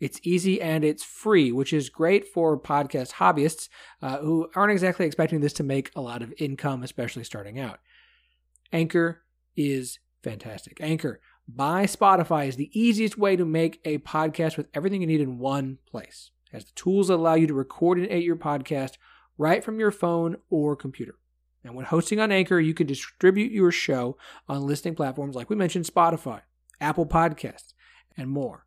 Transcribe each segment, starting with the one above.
It's easy and it's free, which is great for podcast hobbyists uh, who aren't exactly expecting this to make a lot of income, especially starting out. Anchor is fantastic. Anchor by Spotify is the easiest way to make a podcast with everything you need in one place. Has the tools allow you to record and edit your podcast right from your phone or computer. And when hosting on Anchor, you can distribute your show on listening platforms like we mentioned Spotify, Apple Podcasts, and more.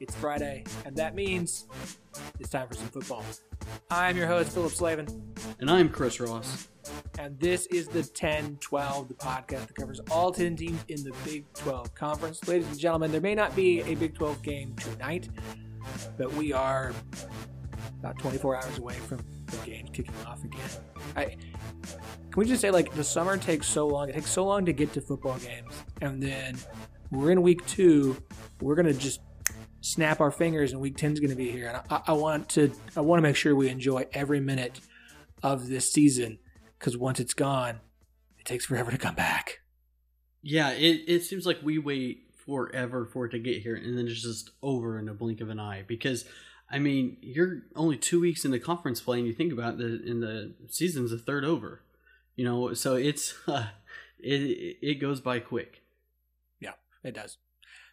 It's Friday, and that means it's time for some football. I'm your host, Phillip Slavin, And I'm Chris Ross. and this is the 10 12, the podcast that covers all 10 teams in the Big 12 Conference. Ladies and gentlemen, there may not be a Big 12 game tonight, but we are about 24 hours away from the game kicking off again. I, can we just say, like, the summer takes so long? It takes so long to get to football games, and then we're in week two. We're gonna just snap our fingers, and week 10 is gonna be here. And I, I want to, I want to make sure we enjoy every minute of this season because once it's gone, it takes forever to come back. Yeah, it, it seems like we wait forever for it to get here, and then it's just over in a blink of an eye. Because, I mean, you're only two weeks into conference play, and you think about the in the season's a third over. You know, so it's uh, it it goes by quick. Yeah, it does.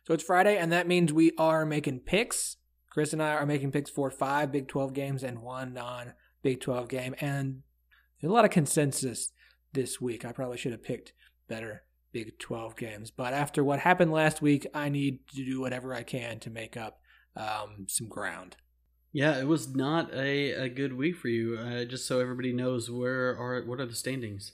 So it's Friday, and that means we are making picks. Chris and I are making picks for five Big 12 games and one non Big 12 game. And there's a lot of consensus this week. I probably should have picked better Big 12 games. But after what happened last week, I need to do whatever I can to make up um, some ground. Yeah, it was not a, a good week for you. Uh, just so everybody knows, where are what are the standings?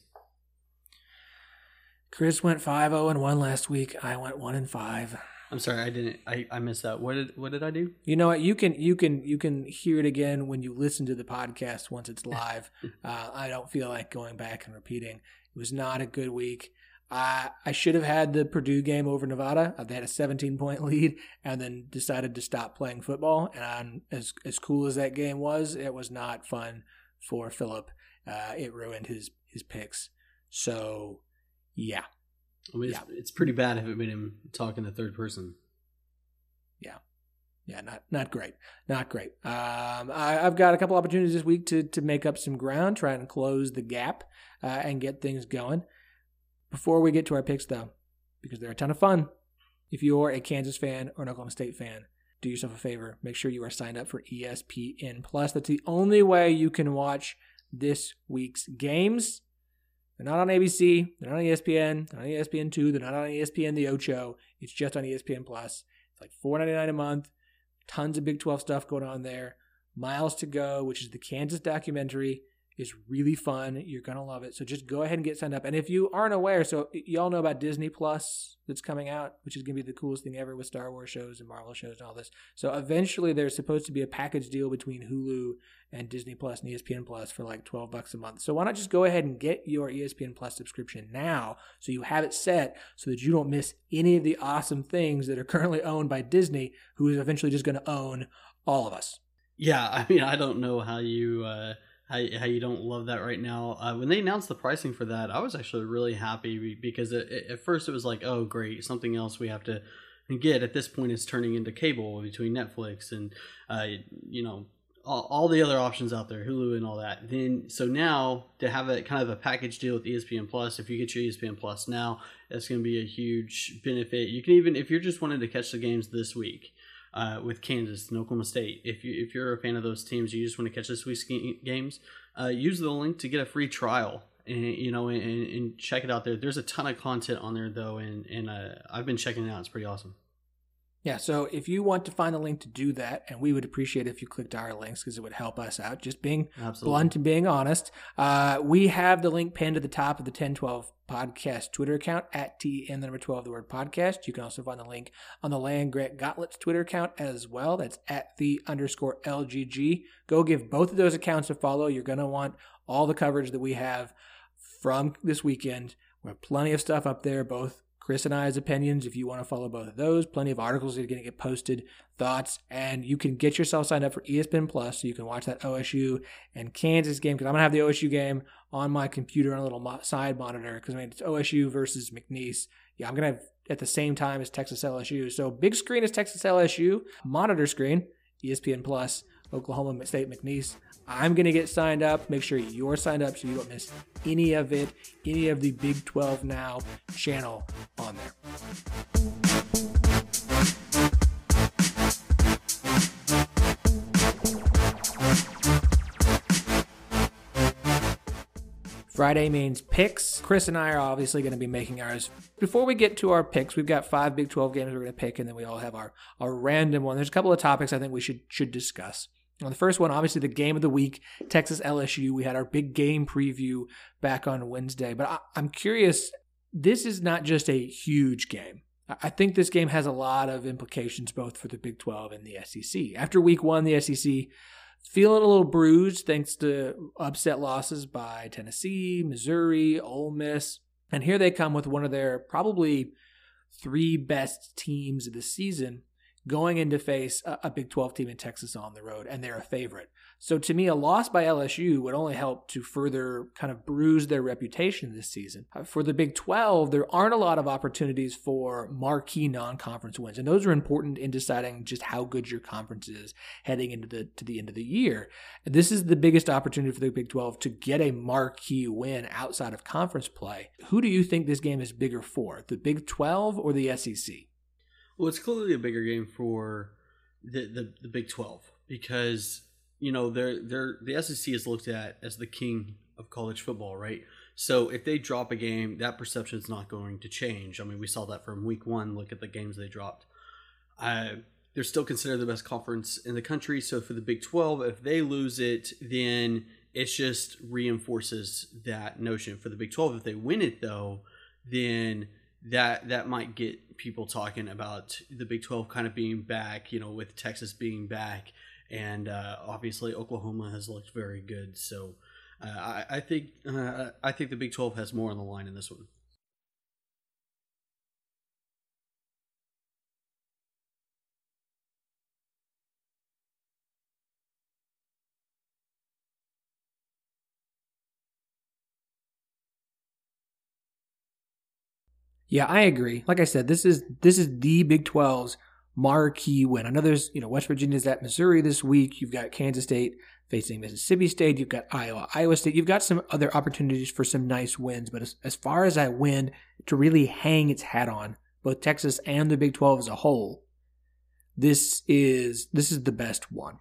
Chris went 5 0 and 1 last week. I went 1 and 5. I'm sorry, I didn't. I, I missed that. What did what did I do? You know what? You can you can you can hear it again when you listen to the podcast once it's live. uh, I don't feel like going back and repeating. It was not a good week. I I should have had the Purdue game over Nevada. Uh, They had a 17 point lead and then decided to stop playing football. And I'm, as as cool as that game was, it was not fun for Phillip. Uh, it ruined his his picks. So yeah, I mean, it's, it's pretty bad if it made him talk in the third person. yeah, Yeah, not not great, not great. Um, I, I've got a couple opportunities this week to to make up some ground, try and close the gap, uh, and get things going. Before we get to our picks, though, because they're a ton of fun. If you're a Kansas fan or an Oklahoma State fan, do yourself a favor. Make sure you are signed up for ESPN Plus. That's the only way you can watch this week's games. They're not on ABC. They're not on ESPN. They're not on ESPN two. They're not on ESPN the Ocho. It's just on ESPN Plus. It's like four ninety nine a month. Tons of Big Twelve stuff going on there. Miles to Go, which is the Kansas documentary is really fun. You're to love it. So just go ahead and get signed up. And if you aren't aware, so y'all know about Disney Plus that's coming out, which is to be the coolest thing ever with Star Wars shows and Marvel shows and all this. So eventually there's supposed to be a package deal between Hulu and Disney Plus and ESPN Plus for like 12 bucks a month. So why not just go ahead and get your ESPN Plus subscription now so you have it set so that you don't miss any of the awesome things that are currently owned by Disney, who is eventually just to own all of us. Yeah, I mean, I don't know how you uh, how, how you don't love that right now. Uh, when they announced the pricing for that, I was actually really happy because it, it, at first it was like, oh, great, something else we have to get. At this point, it's turning into cable between Netflix and uh, you know all, the other options out there, Hulu and all that. Then so now to have a kind of a package deal with ESPN Plus, if you get your ESPN Plus now, that's going to be a huge benefit. You can even if you're just wanting to catch the games this week uh, with Kansas and Oklahoma State. If you if you're a fan of those teams, you just want to catch this week's games, uh, use the link to get a free trial. And you know, and, and, check it out there. There's a ton of content on there though, and and uh, I've been checking it out. It's pretty awesome. Yeah, so if you want to find a link to do that, and we would appreciate if you clicked our links because it would help us out, just being Absolutely. blunt and being honest, uh, we have the link pinned at the top of the 1012 podcast Twitter account at T and the number 12, the word podcast. You can also find the link on the Land Grant Gauntlet's Twitter account as well. That's at the underscore LGG. Go give both of those accounts a follow. You're going to want all the coverage that we have from this weekend. We have plenty of stuff up there, both Chris and I's opinions if you want to follow both of those. Plenty of articles are going to get posted, thoughts, and you can get yourself signed up for ESPN Plus so you can watch that OSU and Kansas game because I'm going to have the OSU game on my computer on a little side monitor because I mean, it's OSU versus McNeese. Yeah, I'm going to have at the same time as Texas LSU. So big screen is Texas LSU, monitor screen, ESPN Plus. Oklahoma State McNeese. I'm going to get signed up. Make sure you're signed up so you don't miss any of it, any of the Big 12 Now channel. Friday means picks. Chris and I are obviously going to be making ours. Before we get to our picks, we've got five Big 12 games we're going to pick, and then we all have our, our random one. There's a couple of topics I think we should should discuss. On the first one, obviously the game of the week, Texas LSU. We had our big game preview back on Wednesday, but I, I'm curious. This is not just a huge game. I think this game has a lot of implications both for the Big 12 and the SEC. After week one, the SEC feeling a little bruised thanks to upset losses by Tennessee, Missouri, Ole Miss. And here they come with one of their probably three best teams of the season going in to face a, a, Big 12 team in Texas on the road, and they're a favorite. So to me, a loss by LSU would only help to further kind of bruise their reputation this season. Uh, for the Big 12, there aren't a lot of opportunities for marquee non-conference wins, and those are important in deciding just how good your conference is heading into the to the end of the year. This is the biggest opportunity for the Big 12 to get a marquee win outside of conference play. Who do you think this game is bigger for, the Big 12 or the SEC? Well, it's clearly a bigger game for the the, the Big Twelve because you know they're they're the SEC is looked at as the king of college football, right? So if they drop a game, that perception is not going to change. I mean, we saw that from week one. Look at the games they dropped. They're still considered the best conference in the country. So for the Big 12, if they lose it, then it just reinforces that notion. For the Big 12, if they win it, though, then that that might get people talking about the Big 12 kind of being back, you know, with Texas being back, and uh, obviously Oklahoma has looked very good. So uh, I, I, think uh, I think the Big 12 has more on the line in this one. Yeah, I agree. Like I said, this is this is the Big 12's marquee win. I know there's, you know, West Virginia's at Missouri this week. You've got Kansas State facing Mississippi State. You've got Iowa, Iowa State. You've got some other opportunities for some nice wins. But as, as far as that win to really hang its hat on, both Texas and the Big 12 as a whole, this is this is the best one.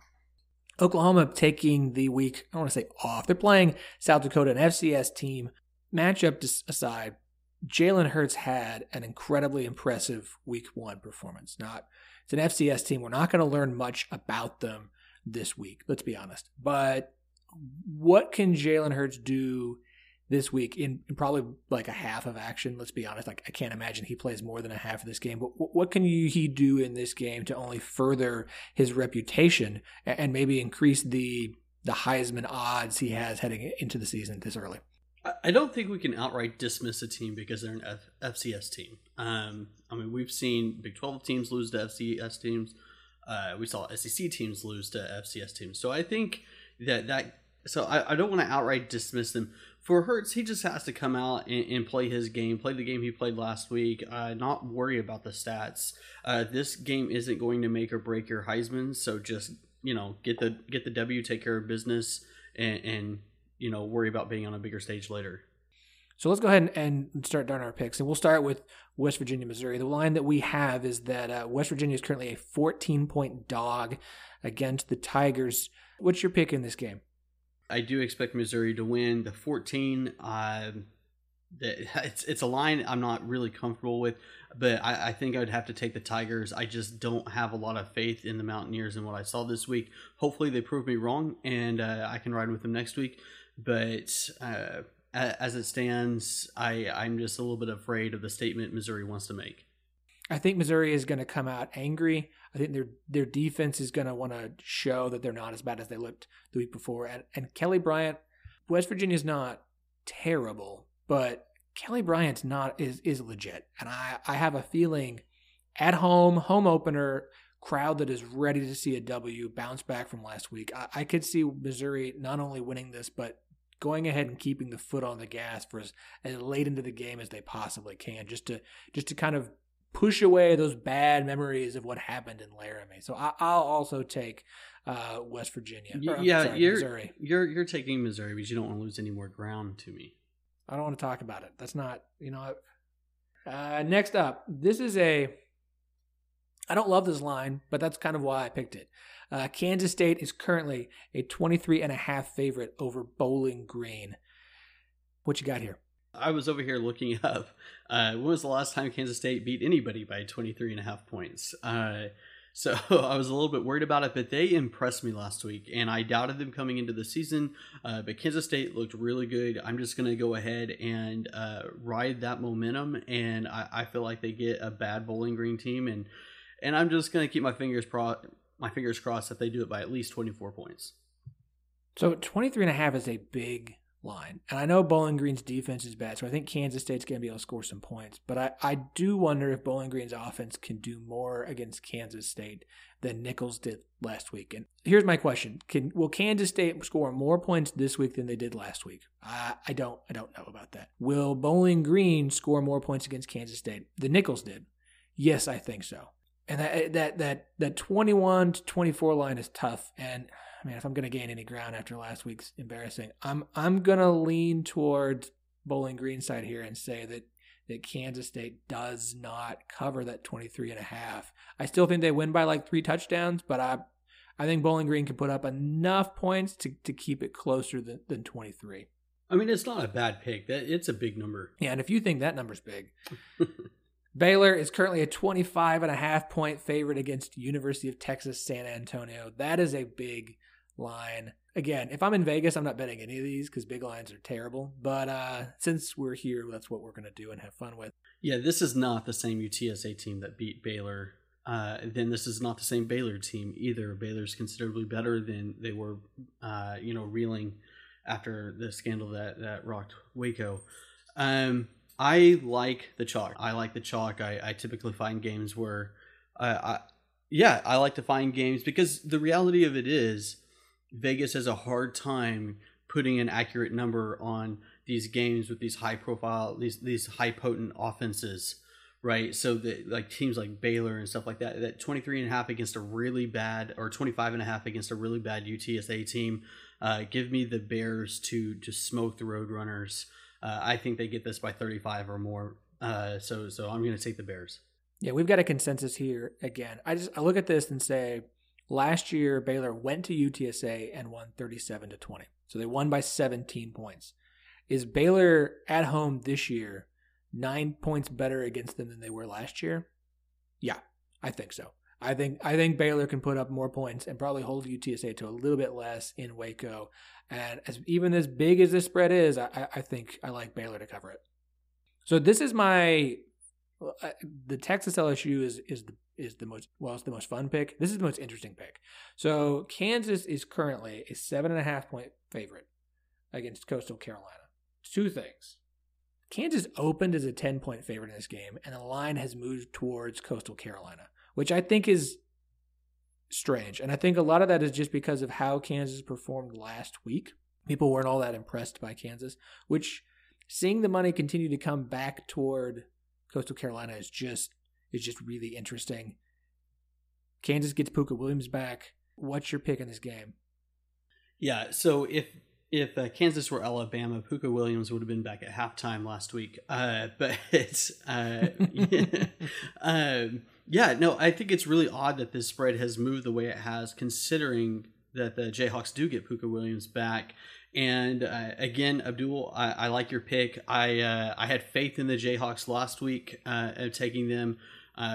Oklahoma taking the week, I want to say off. They're playing South Dakota, an FCS team. Matchup aside, Jalen Hurts had an incredibly impressive week one performance. Not it's an FCS team. We're not going to learn much about them this week, let's be honest. But what can Jalen Hurts do this week in, in, probably like a half of action. Let's be honest. Like I can't imagine he plays more than a half of this game. But what can you, he do in this game to only further his reputation and maybe increase the the Heisman odds he has heading into the season this early? I don't think we can outright dismiss a team because they're an F- FCS team. Um, I mean, we've seen Big 12 teams lose to FCS teams. Uh, we saw SEC teams lose to FCS teams. So I think that that so I, I don't want to outright dismiss them for Hurts, he just has to come out and, and, play his game, play the game he played last week, uh, not worry about the stats. Uh, this game isn't going to make or break your Heisman, so just you know get the get the W, take care of business, and, and you know worry about being on a bigger stage later. So let's go ahead and, and start down our picks, and we'll start with West Virginia, Missouri. The line that we have is that uh, West Virginia is currently a 14 point dog against the Tigers. What's your pick in this game? I do expect Missouri to win. The 14, uh, it's it's a line I'm not really comfortable with, but I, I, think I would have to take the Tigers. I just don't have a lot of faith in the Mountaineers and what I saw this week. Hopefully they prove me wrong and uh, I can ride with them next week. But uh, as it stands, I I'm just a little bit afraid of the statement Missouri wants to make. I think Missouri is going to come out angry. I think their their defense is going to want to show that they're not as bad as they looked the week before. And and Kelly Bryant, West Virginia's not terrible, but Kelly Bryant's not is is legit. And I I have a feeling at home home opener crowd that is ready to see a W bounce back from last week. I, I could see Missouri not only winning this but going ahead and keeping the foot on the gas for as, as late into the game as they possibly can, just to just to kind of push away those bad memories of what happened in Laramie. So I, will also take uh, West Virginia. Or, yeah, sorry, you're Missouri. you're you're taking Missouri because you don't want to lose any more ground to me. I don't want to talk about it. That's not you know. Uh, next up, this is a. I don't love this line, but that's kind of why I picked it. Uh, Kansas State is currently a 23 and a half favorite over Bowling Green. What you got here? I was over here looking up uh, when was the last time Kansas State beat anybody by 23 and a half points. Uh, so I was a little bit worried about it, but they impressed me last week, and I doubted them coming into the season. Uh, but Kansas State looked really good. I'm just going to go ahead and uh, ride that momentum, and I, I, feel like they get a bad Bowling Green team, and and I'm just going to keep my fingers pro- my fingers crossed that they do it by at least 24 points. So 23 and a half is a big line. And I know Bowling Green's defense is bad, so I think Kansas State's going to be able to score some points. But I, I do wonder if Bowling Green's offense can do more against Kansas State than Nicholls did last week. And here's my question: Can will Kansas State score more points this week than they did last week? I, I don't I don't know about that. Will Bowling Green score more points against Kansas State than Nicholls did? Yes, I think so. And that eh, that that that 21 to 24 line is tough and I mean, if I'm going to gain any ground after last week's embarrassing, I'm I'm going to lean towards Bowling Green side here and say that that Kansas State does not cover that 23 and a half. I still think they win by like three touchdowns, but I I think Bowling Green can put up enough points to, to keep it closer than, than 23. I mean, it's not a bad pick. That it's a big number. Yeah, and if you think that number's big, Baylor is currently a 25 and a half point favorite against University of Texas San Antonio. That is a big line. Again, if I'm in Vegas, I'm not betting any of these because big lines are terrible. But uh, since we're here, that's what we're going to do and have fun with. Yeah, this is not the same UTSA team that beat Baylor. Uh, then this is not the same Baylor team either. Baylor's considerably better than they were, uh, you know, reeling after the scandal that that rocked Waco. Um, I like the chalk. I like the chalk. I, I typically find games where, uh, I, yeah, I like to find games because the reality of it is Vegas has a hard time putting an accurate number on these games with these high profile these these high potent offenses right so that like teams like baylor and stuff like that that 23 and a half against a really bad or 25 and a half against a really bad utsa team uh, give me the bears to to smoke the roadrunners uh, i think they get this by 35 or more uh, so so i'm going to take the bears Yeah, we've got a consensus here again. I just I look at this and say last year Baylor went to UTSA and won 37 to 20. So they won by 17 points. Is Baylor at home this year 9 points better against them than they were last year? Yeah, I think so. I think I think Baylor can put up more points and probably hold UTSA to a little bit less in Waco. And as even as big as this spread is, I, I think I like Baylor to cover it. So this is my uh, the Texas LSU is is the is the most well it's the most fun pick. This is the most interesting pick. So Kansas is currently a seven and a half point favorite against Coastal Carolina. Two things. Kansas opened as a 10 point favorite in this game, and the line has moved towards Coastal Carolina which I think is strange. And I think a lot of that is just because of how Kansas performed last week. People weren't all that impressed by Kansas, which seeing the money continue to come back toward Coastal Carolina is just is just really interesting. Kansas gets Pooka Williams back. What's your pick in this game? Yeah, so if if uh, Kansas were Alabama, Pooka Williams would have been back at halftime last week. Uh, but it's uh, um, yeah, no, I think it's really odd that this spread has moved the way it has, considering that the Jayhawks do get Pooka Williams back. And uh, again, Abdul, I, I, like your pick. I uh, I had faith in the Jayhawks last week uh, of taking them.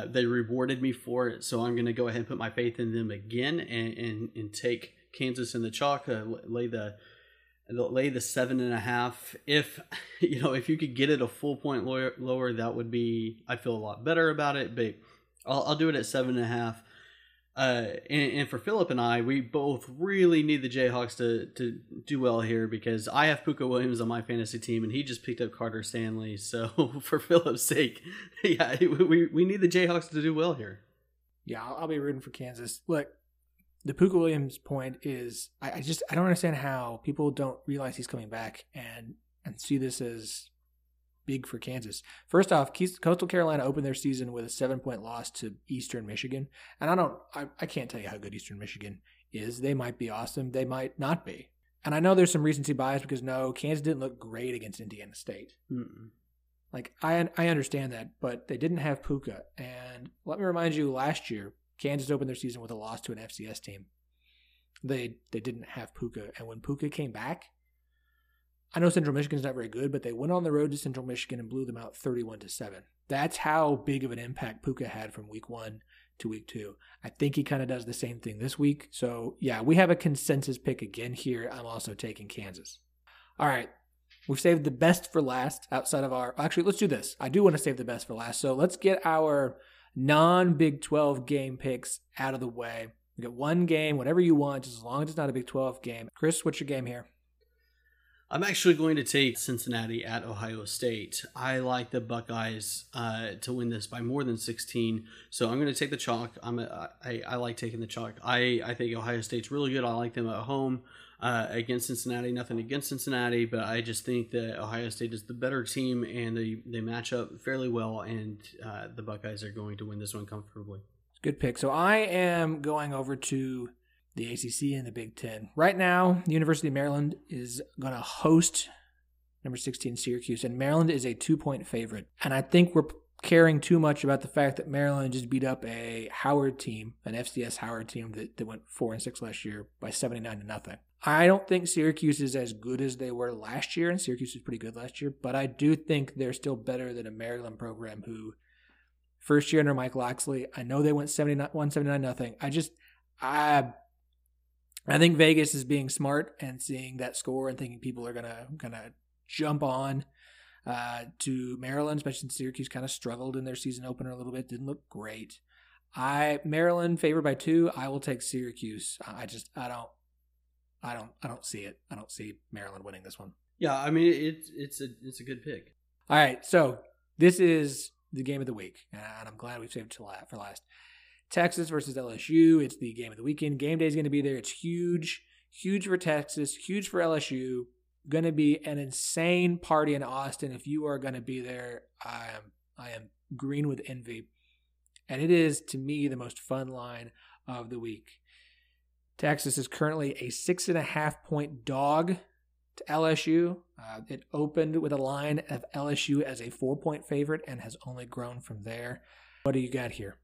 They rewarded me for it, so I'm going to go ahead and put my faith in them again and and, and take Kansas in the chalk. Lay the lay the seven and a half. If you know if you could get it a full point lower, lower that would be I'd feel a lot better about it. But I'll, I'll do it at seven and a half. Uh, and, and, for Phillip and I, we both really need the Jayhawks to, to do well here because I have Pooka Williams on my fantasy team and he just picked up Carter Stanley. So for Phillip's sake, yeah, we, we need the Jayhawks to do well here. Yeah, I'll, I'll be rooting for Kansas. Look, the Pooka Williams point is I, I just I don't understand how people don't realize he's coming back and and see this as big for Kansas. First off, Coastal Carolina opened their season with a seven point loss to Eastern Michigan. And I don't, I, I can't tell you how good Eastern Michigan is. They might be awesome, they might not be. And I know there's some recency bias because no, Kansas didn't look great against Indiana State. Mm-mm. Like I I understand that, but they didn't have Pooka, And let me remind you, last year Kansas opened their season with a loss to an FCS team. They they didn't have Pooka, and when Pooka came back, I know Central Michigan's not very good, but they went on the road to Central Michigan and blew them out 31 to 7. That's how big of an impact Pooka had from week 1 to week 2. I think he kind of does the same thing this week. So, yeah, we have a consensus pick again here. I'm also taking Kansas. All right. We've saved the best for last outside of our Actually, let's do this. I do want to save the best for last. So, let's get our non Big 12 game picks out of the way. We get one game, whatever you want, just as long as it's not a Big 12 game. Chris, what's your game here? I'm actually going to take Cincinnati at Ohio State. I like the Buckeyes uh, to win this by more than 16, so I'm going to take the chalk. I'm a, I, I like taking the chalk. I, I think Ohio State's really good. I like them at home uh, against Cincinnati. Nothing against Cincinnati, but I just think that Ohio State is the better team and they, they match up fairly well, and uh, the Buckeyes are going to win this one comfortably. Good pick. So I am going over to the ACC and the Big Ten. Right now, the University of Maryland is going to host number 16 Syracuse, and Maryland is a two point favorite. And I think we're caring too much about the fact that Maryland just beat up a Howard team, an FCS Howard team that, that went four and six last year by 79 to nothing. I don't think Syracuse is as good as they were last year, and Syracuse was pretty good last year, but I do think they're still better than a Maryland program who first year under Mike Locksley, I know they went 79 179 nothing. I just I I think Vegas is being smart and seeing that score and thinking people are gonna gonna jump on uh, to Maryland, especially since Syracuse kind of struggled in their season opener a little bit, didn't look great. I Maryland favored by two. I will take Syracuse. I just I don't I don't I don't see it. I don't see Maryland winning this one. Yeah, I mean it's it's a it's a good pick. All right, so this is the game of the week, and I'm glad we saved it for last. Texas versus LSU. It's the game of the weekend. Game day is going to be there. It's huge, huge for Texas, huge for LSU. Going to be an insane party in Austin. If you are going to be there, I am I am green with envy, and it is to me the most fun line of the week. Texas is currently a six and a half point dog to LSU. Uh, it opened with a line of LSU as a four point favorite and has only grown from there. What do you got here?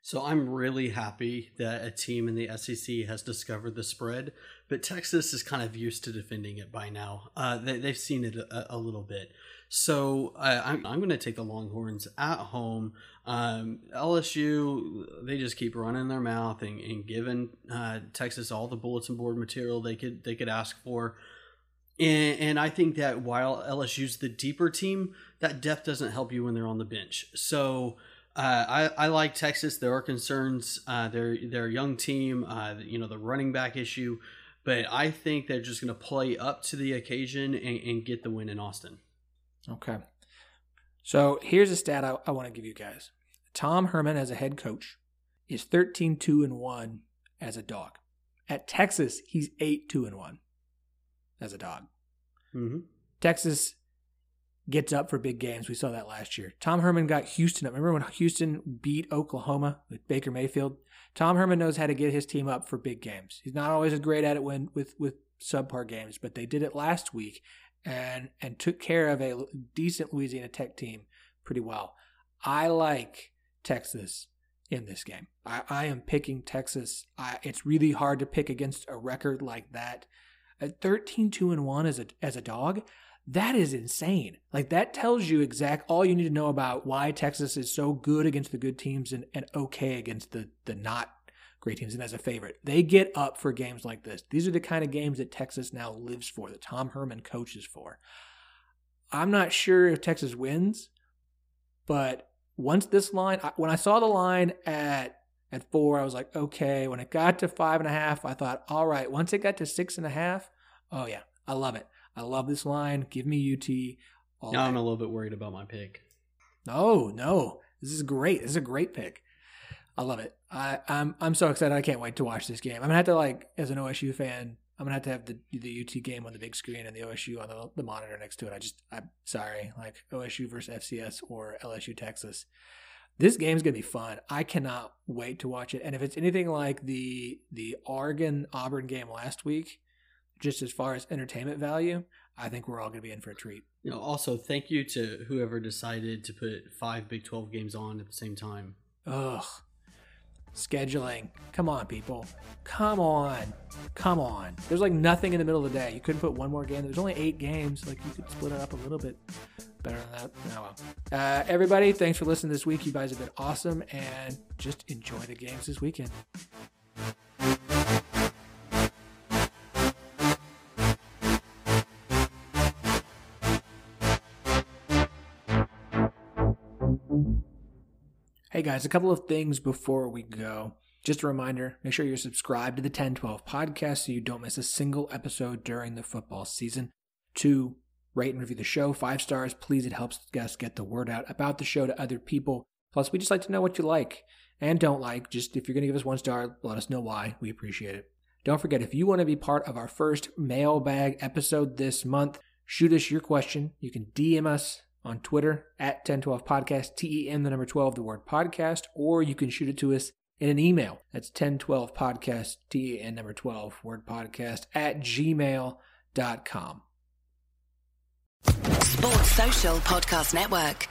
So I'm really happy that a team in the SEC has discovered the spread, but Texas is kind of used to defending it by now. Uh, they, have seen it a, a, little bit. So uh, I'm, I'm going to take the Longhorns at home. Um, LSU, they just keep running their mouth and, and giving uh, Texas all the bulletin board material they could they could ask for. And, and I think that while LSU's the deeper team, that depth doesn't help you when they're on the bench. So uh, I, I like Texas. There are concerns. Uh, they're they're a young team. Uh, you know the running back issue, but I think they're just going to play up to the occasion and, and, get the win in Austin. Okay. So here's a stat I, I want to give you guys. Tom Herman as a head coach is 13 2 and 1 as a dog. At Texas, he's 8 2 and 1 as a dog. Mm-hmm. Texas gets up for big games. We saw that last year. Tom Herman got Houston up. Remember when Houston beat Oklahoma with Baker Mayfield? Tom Herman knows how to get his team up for big games. He's not always as great at it when with with subpar games, but they did it last week and and took care of a decent Louisiana Tech team pretty well. I like Texas in this game. I, I am picking Texas. I, it's really hard to pick against a record like that. At 13 2 and 1 as a as a dog, that is insane. Like that tells you exact all you need to know about why Texas is so good against the good teams and, and okay against the the not great teams and as a favorite. They get up for games like this. These are the kind of games that Texas now lives for, that Tom Herman coaches for. I'm not sure if Texas wins, but once this line, when I saw the line at at four, I was like, okay. When it got to five and a half, I thought, all right. Once it got to six and a half, oh yeah, I love it. I love this line. Give me UT. now I'm a little bit worried about my pick. No, no, this is great. This is a great pick. I love it. I, I'm I'm so excited. I can't wait to watch this game. I'm gonna have to like as an OSU fan. I'm gonna have to have the the UT game on the big screen and the OSU on the, the monitor next to it. I just I'm sorry, like OSU versus FCS or LSU Texas. This game's gonna be fun. I cannot wait to watch it. And if it's anything like the the Oregon Auburn game last week, just as far as entertainment value, I think we're all going to be in for a treat. You know, also thank you to whoever decided to put five Big 12 games on at the same time. Ugh. Scheduling. Come on, people. Come on. Come on. There's like nothing in the middle of the day. You couldn't put one more game. There's only eight games. Like you could split it up a little bit better than that. Oh well. Uh, everybody, thanks for listening this week. You guys have been awesome and just enjoy the games this weekend. Hey guys, a couple of things before we go. Just a reminder make sure you're subscribed to the 1012 podcast so you don't miss a single episode during the football season. Two, rate and review the show. Five stars, please. It helps us get the word out about the show to other people. Plus, we just like to know what you like and don't like. Just if you're going to give us one star, let us know why. We appreciate it. Don't forget, if you want to be part of our first mailbag episode this month, shoot us your question. You can DM us on Twitter at 1012 podcast, T E N the number 12, the word podcast, or you can shoot it to us in an email. That's 1012 podcast, T E N number 12, word podcast at gmail.com. Sports Social Podcast Network.